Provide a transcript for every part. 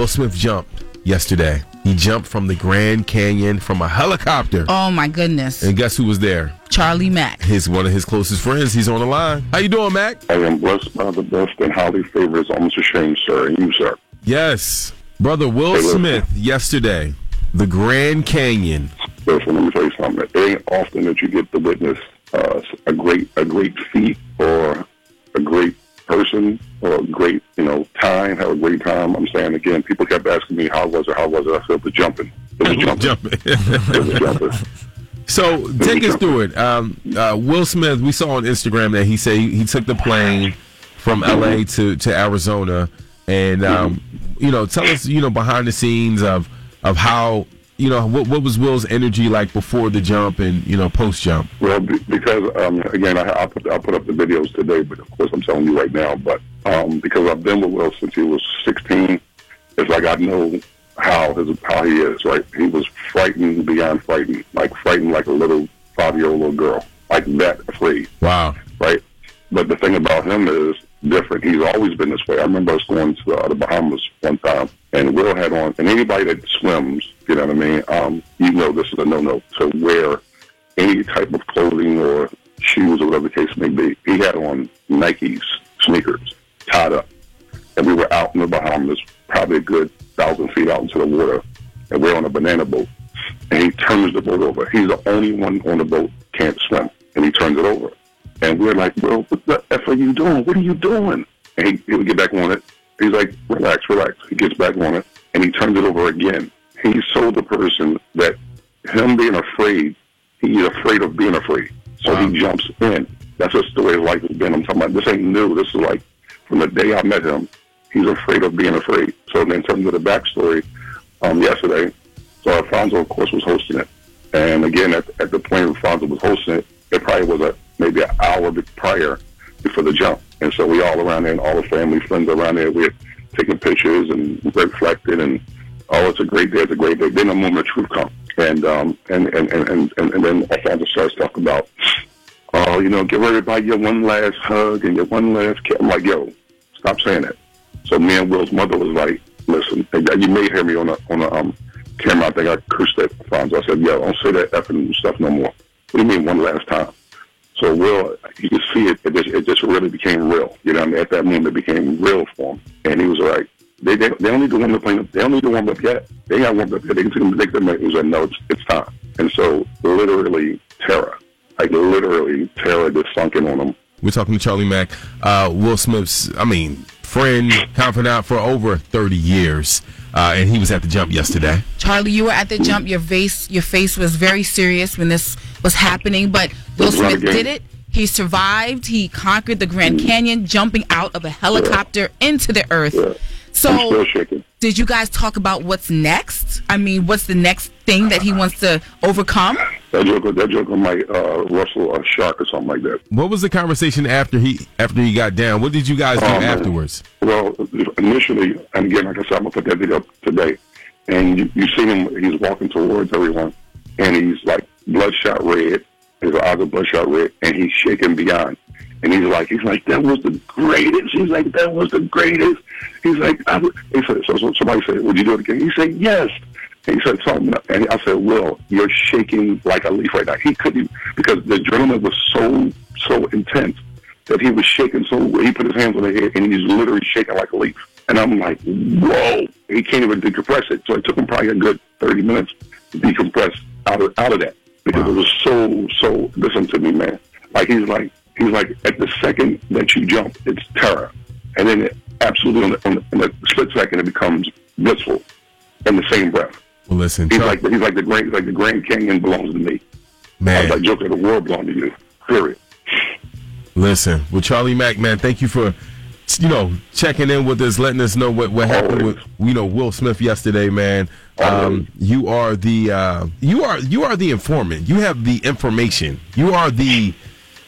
Will Smith jumped yesterday. He jumped from the Grand Canyon from a helicopter. Oh my goodness. And guess who was there? Charlie Mack. His one of his closest friends. He's on the line. How you doing, Mack? I am blessed by the best and highly favored is almost ashamed, sir. And you, sir. Yes. Brother Will Hey. Smith yesterday. The Grand Canyon. Listen, let me tell you something. It ain't often that you get to witness uh, a great a great feat or a great person or a great, you know, time, have a great time. I'm saying again, people kept asking me how was it, how was it? I said was jumping. It was jumping. Jumping. It was jumping. So take us through it. Um, uh, Will Smith, we saw on Instagram that he said he, he took the plane from LA to, to Arizona, and um, you know, tell us, you know, behind the scenes of of how you know what what was Will's energy like before the jump and you know post jump. Well, because um, again, I, I'll put I'll put up the videos today, but of course I'm telling you right now. But um, because I've been with Will since he was 16, it's like I know how his how he is. Right, he was frightened beyond frightened, like frightened like a little five year old little girl, like that afraid. Wow. Right, but the thing about him is different. He's always been this way. I remember us going to uh, the Bahamas one time, and Will had on, and anybody that swims, you know what I mean. Um, you know this is a no no to wear any type of clothing or shoes or whatever the case may be. He had on Nikes sneakers tied up, and we were out in the Bahamas, probably a good thousand feet out into the water, and we're on a banana boat. And he turns the boat over. He's the only one on the boat can't swim, and he turns it over. And we're like, well, what the f are you doing? What are you doing? And he, he would get back on it. He's like, relax, relax. He gets back on it, and he turns it over again. He so the person that him being afraid, he's afraid of being afraid. So Wow. he jumps in. That's just the way life has been. I'm talking about this ain't new. This is like from the day I met him, he's afraid of being afraid. So in terms of the backstory, um, yesterday, so Alfonso, of course, was hosting it. And again, at, at the point Alfonso was hosting it, it probably was a maybe an hour prior before the jump. And so we all around there and all the family, friends around there, we're taking pictures and reflecting and oh, it's a great day, it's a great day. Then the moment of truth comes. And um and and, and, and, and, and then Alfonso starts talking about oh, you know, give everybody your one last hug and your one last kiss. I'm like, yo, stop saying that. So me and Will's mother was like, listen, you may hear me on a on a um, camera. I think I cursed at Alfonso. I said, yo, don't say that effing stuff no more. What do you mean one last time? So Will, you could see it. It just, it just really became real. You know, I mean, at that moment, it became real for him. And he was like, they they, they don't need to warm up. They don't need to warm up yet. They got warmed up yet. They can take them. Them. He was like, no, it's, it's time. And so literally terror, like literally terror, just sunk in on him. We're talking to Charlie Mack, uh, Will Smith's, I mean, friend, confidant for over 30 years. Uh, and he was at the jump yesterday. Charlie, you were at the jump. Your face, your face was very serious when this was happening. But Will It was not a Smith did it. He survived. He conquered the Grand Canyon, jumping out of a helicopter into the earth. Yeah. So, did you guys talk about what's next? I mean, what's the next thing that he wants to overcome? That joke, that joker might uh, rustle a shark or something like that. What was the conversation after he after he got down? What did you guys do man. afterwards? Well, initially, and again, like I said, I'm gonna put that video up today, and you, you see him. He's walking towards everyone, and he's like bloodshot red. His eyes are bloodshot red, and he's shaking beyond. And he's like, he's like, that was the greatest. He's like, that was the greatest. He's like, I, he said, so, so somebody said, would you do it again? He said, yes. And he said something, and I said, Will, you're shaking like a leaf right now. He couldn't because the adrenaline was so so intense that he was shaking so he put his hands on the head and he's literally shaking like a leaf. And I'm like, whoa! He can't even decompress it. So it took him probably a good 30 minutes to decompress out of out of that because it was so so. Listen to me, man. Like he's like he's like at the second that you jump, it's terror, and then it absolutely on the, on the, in a split second it becomes blissful in the same breath. Well, listen, He's Char- like he's like the Grand like the Grand Canyon belongs to me. Man, I was like Joker, the world belongs to you. Period. listen. Well, Charlie Mack, man, thank you for you know checking in with us, letting us know what what happened Always. with you know Will Smith yesterday, man. Um, you are the uh, you are you are the informant. You have the information. You are the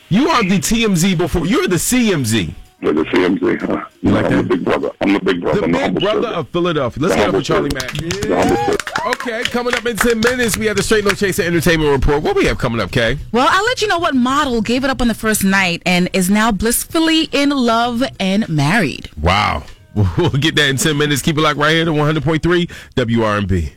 you are the TMZ before you're the CMZ. With the CMZ, huh? You like I'm that? the big brother. I'm the big brother. The I'm big humble brother servant. of Philadelphia. Let's The get up humble with Charlie. Mack. The humble servant. Okay, coming up in 10 minutes, we have the Straight No Chaser Entertainment Report. What we have coming up, Kay? Well, I'll let you know what model gave it up on the first night and is now blissfully in love and married. Wow. We'll get that in 10 minutes. Keep it locked right here to 100.3 WRNB.